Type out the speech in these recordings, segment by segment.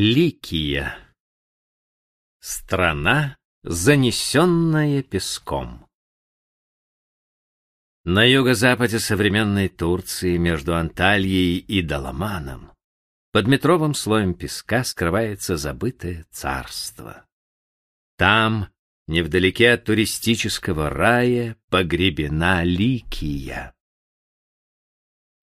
Ликия. Страна, занесенная песком. На юго-западе современной Турции между Антальей и Даламаном под метровым слоем песка скрывается забытое царство. Там, невдалеке от туристического рая, погребена Ликия.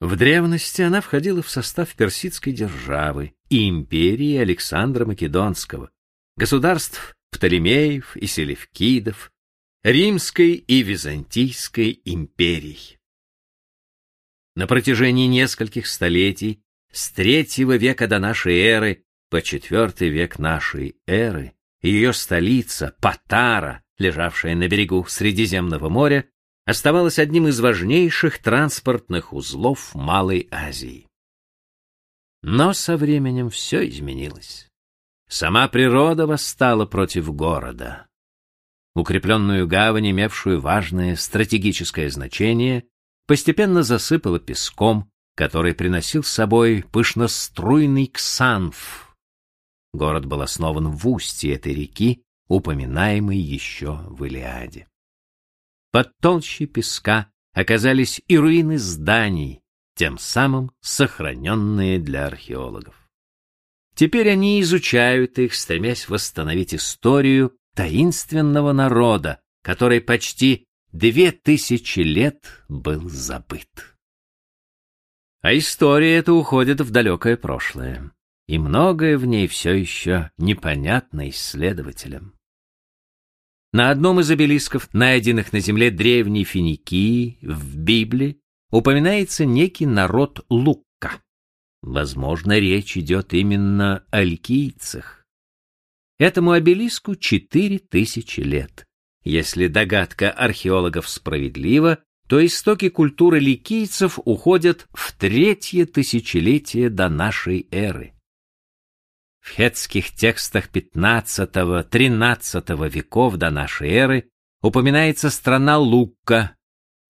В древности она входила в состав персидской державы и империи Александра Македонского, государств Птолемеев и Селевкидов, Римской и Византийской империй. На протяжении нескольких столетий, с третьего века до нашей эры по четвертый век нашей эры, ее столица, Патара, лежавшая на берегу Средиземного моря, оставалась одним из важнейших транспортных узлов Малой Азии. Но со временем все изменилось. Сама природа восстала против города. Укрепленную гавань, имевшую важное стратегическое значение, постепенно засыпала песком, который приносил с собой пышноструйный ксанф. Город был основан в устье этой реки, упоминаемой еще в Илиаде. Под толщей песка оказались и руины зданий, тем самым сохраненные для археологов. Теперь они изучают их, стремясь восстановить историю таинственного народа, который почти две тысячи лет был забыт. А история эта уходит в далекое прошлое, и многое в ней все еще непонятно исследователям. На одном из обелисков, найденных на земле древней Финикии, в Библии, упоминается некий народ Лукка. Возможно, речь идет именно о ликийцах. Этому обелиску четыре тысячи лет. Если догадка археологов справедлива, то истоки культуры ликийцев уходят в третье тысячелетие до нашей эры. В хетских текстах XV-XIII веков до нашей эры упоминается страна Лукка,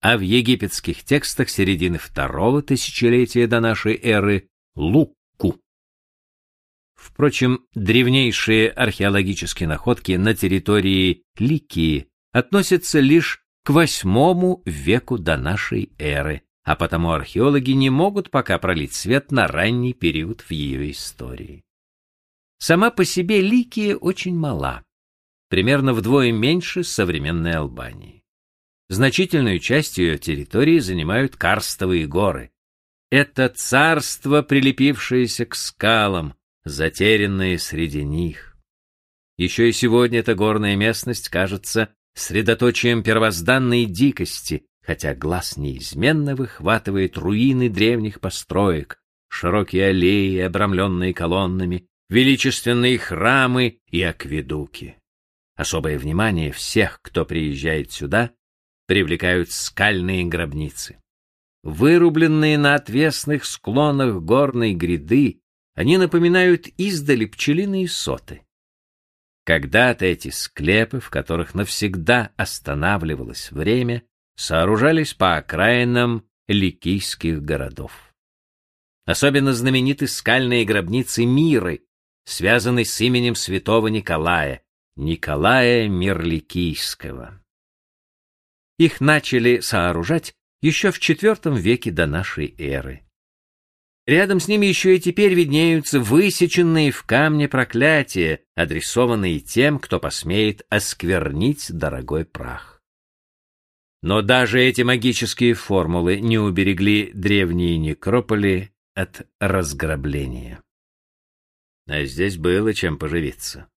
а в египетских текстах середины второго тысячелетия до нашей эры Лукку. Впрочем, древнейшие археологические находки на территории Ликии относятся лишь к восьмому веку до нашей эры, а потому археологи не могут пока пролить свет на ранний период в ее истории. Сама по себе Ликия очень мала, примерно вдвое меньше современной Албании. Значительную часть ее территории занимают карстовые горы. Это царство, прилепившееся к скалам, затерянное среди них. Еще и сегодня эта горная местность кажется средоточием первозданной дикости, хотя глаз неизменно выхватывает руины древних построек, широкие аллеи, обрамленные колоннами, величественные храмы и акведуки. Особое внимание всех, кто приезжает сюда, привлекают скальные гробницы. Вырубленные на отвесных склонах горной гряды, они напоминают издали пчелиные соты. Когда-то эти склепы, в которых навсегда останавливалось время, сооружались по окраинам ликийских городов. Особенно знамениты скальные гробницы Миры, связанный с именем святого Николая, Николая Мирликийского. Их начали сооружать еще в IV веке до нашей эры. Рядом с ними еще и теперь виднеются высеченные в камне проклятия, адресованные тем, кто посмеет осквернить дорогой прах. Но даже эти магические формулы не уберегли древние некрополи от разграбления а здесь было чем поживиться.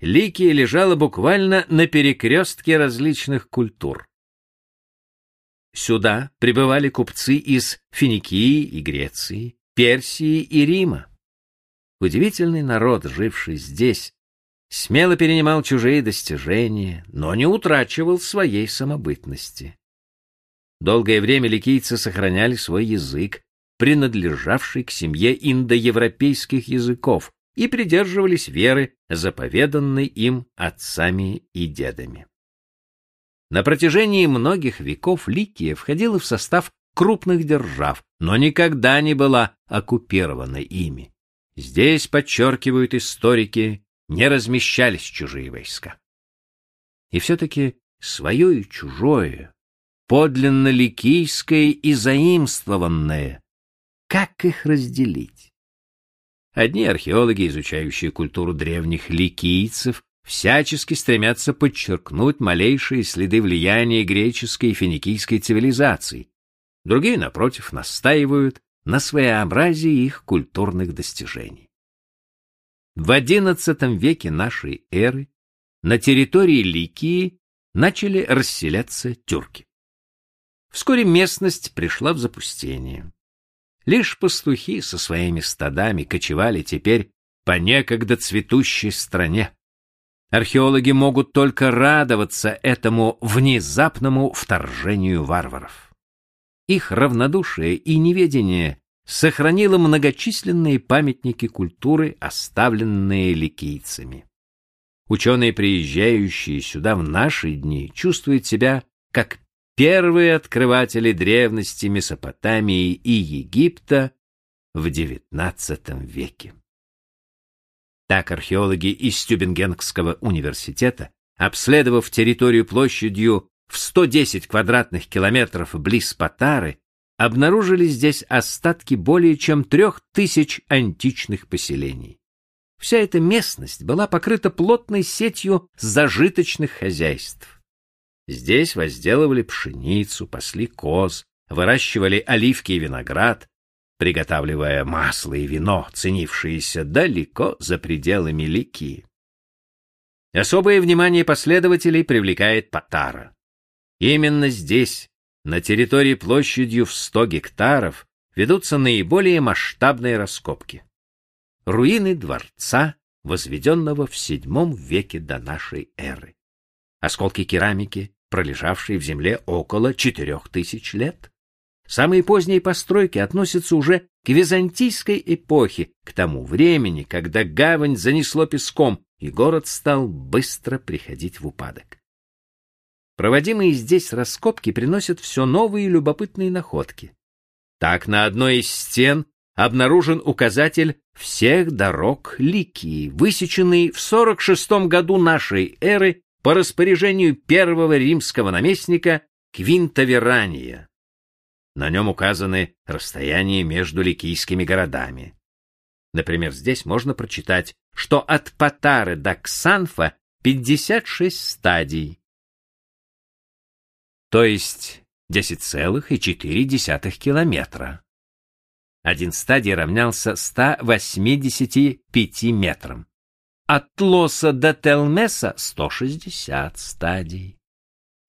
Ликия лежала буквально на перекрестке различных культур. Сюда прибывали купцы из Финикии и Греции, Персии и Рима. Удивительный народ, живший здесь, смело перенимал чужие достижения, но не утрачивал своей самобытности. Долгое время ликийцы сохраняли свой язык, принадлежавший к семье индоевропейских языков, и придерживались веры, заповеданной им отцами и дедами. На протяжении многих веков Ликия входила в состав крупных держав, но никогда не была оккупирована ими. здесь, подчеркивают историки, не размещались чужие войска. И все-таки свое и чужое, подлинно ликийское и заимствованное, как их разделить? Одни археологи, изучающие культуру древних ликийцев, всячески стремятся подчеркнуть малейшие следы влияния греческой и финикийской цивилизаций. Другие, напротив, настаивают на своеобразии их культурных достижений. В XI веке нашей эры на территории Ликии начали расселяться тюрки. Вскоре местность пришла в запустение. Лишь пастухи со своими стадами кочевали теперь по некогда цветущей стране. Археологи могут только радоваться этому внезапному вторжению варваров. Их равнодушие и неведение сохранило многочисленные памятники культуры, оставленные ликийцами. Ученые, приезжающие сюда в наши дни, чувствуют себя как первые открыватели древности Месопотамии и Египта в XIX веке. Так археологи из Тюбингенского университета, обследовав территорию площадью в 110 квадратных километров близ Патары, обнаружили здесь остатки более чем трех тысяч античных поселений. Вся эта местность была покрыта плотной сетью зажиточных хозяйств. Здесь возделывали пшеницу, пасли коз, выращивали оливки и виноград, приготавливая масло и вино, ценившиеся далеко за пределами Ликии. Особое внимание последователей привлекает Патара. Именно здесь, на территории площадью в 100 гектаров, ведутся наиболее масштабные раскопки. Руины дворца, возведенного в VII веке до нашей эры. Осколки керамики, пролежавшие в земле около четырех тысяч лет. Самые поздние постройки относятся уже к византийской эпохе, к тому времени, когда гавань занесло песком, и город стал быстро приходить в упадок. Проводимые здесь раскопки приносят все новые любопытные находки. Так на одной из стен обнаружен указатель всех дорог Ликии, высеченный в 46 году нашей эры по распоряжению первого римского наместника Квинта Верания. На нем указаны расстояния между ликийскими городами. Например, здесь можно прочитать, что от Патары до Ксанфа 56 стадий, то есть 10,4 километра. Один стадий равнялся 185 метрам. От Лоса до Телмеса 160 стадий.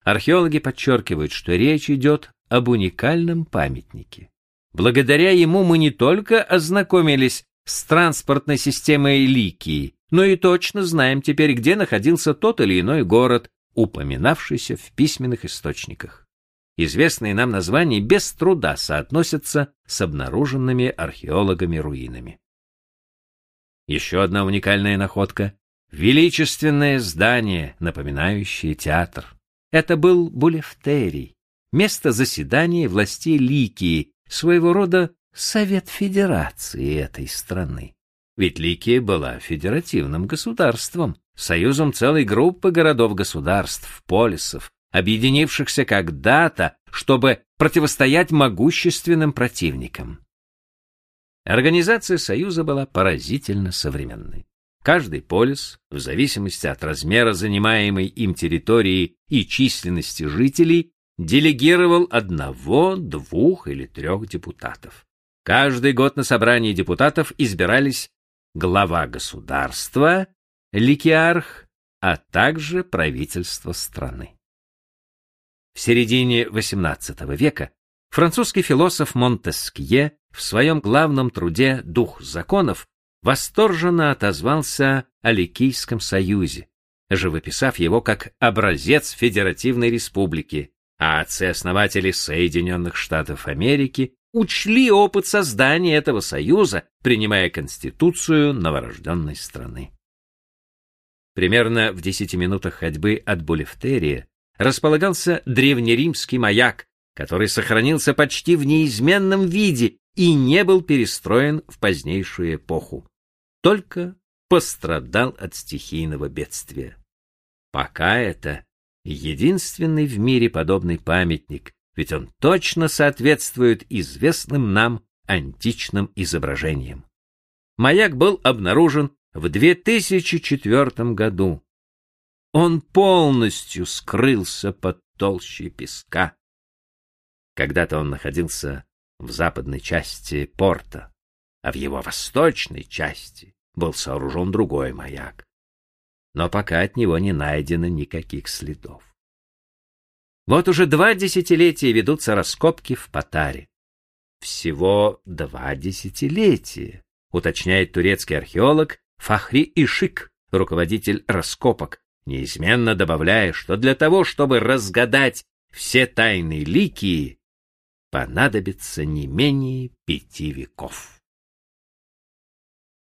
Археологи подчеркивают, что речь идет об уникальном памятнике. Благодаря ему мы не только ознакомились с транспортной системой Ликии, но и точно знаем теперь, где находился тот или иной город, упоминавшийся в письменных источниках. Известные нам названия без труда соотносятся с обнаруженными археологами руинами. Еще одна уникальная находка — величественное здание, напоминающее театр. Это был Булефтерий, место заседания властей Ликии, своего рода Совет Федерации этой страны. Ведь Ликия была федеративным государством, союзом целой группы городов-государств, полисов, объединившихся когда-то, чтобы противостоять могущественным противникам. Организация Союза была поразительно современной. Каждый полис, в зависимости от размера занимаемой им территории и численности жителей, делегировал одного, двух или трех депутатов. Каждый год на собрании депутатов избирались глава государства, ликиарх, а также правительство страны. В середине XVIII века французский философ Монтескье в своем главном труде «Дух законов» восторженно отозвался о Ликийском союзе, живописав его как образец федеративной республики, а отцы-основатели Соединенных Штатов Америки учли опыт создания этого союза, принимая конституцию новорожденной страны. Примерно в десяти минутах ходьбы от Булефтерия располагался древнеримский маяк, который сохранился почти в неизменном виде и не был перестроен в позднейшую эпоху. только пострадал от стихийного бедствия. Пока это единственный в мире подобный памятник, ведь он точно соответствует известным нам античным изображениям. Маяк был обнаружен в 2004 году. Он полностью скрылся под толщей песка. Когда-то он находился в западной части порта, а в его восточной части был сооружен другой маяк. Но пока от него не найдено никаких следов. Вот уже два десятилетия ведутся раскопки в Патаре. Всего два десятилетия, уточняет турецкий археолог Фахри Ишик, руководитель раскопок, неизменно добавляя, что для того, чтобы разгадать все тайны Ликии, понадобится не менее пяти веков.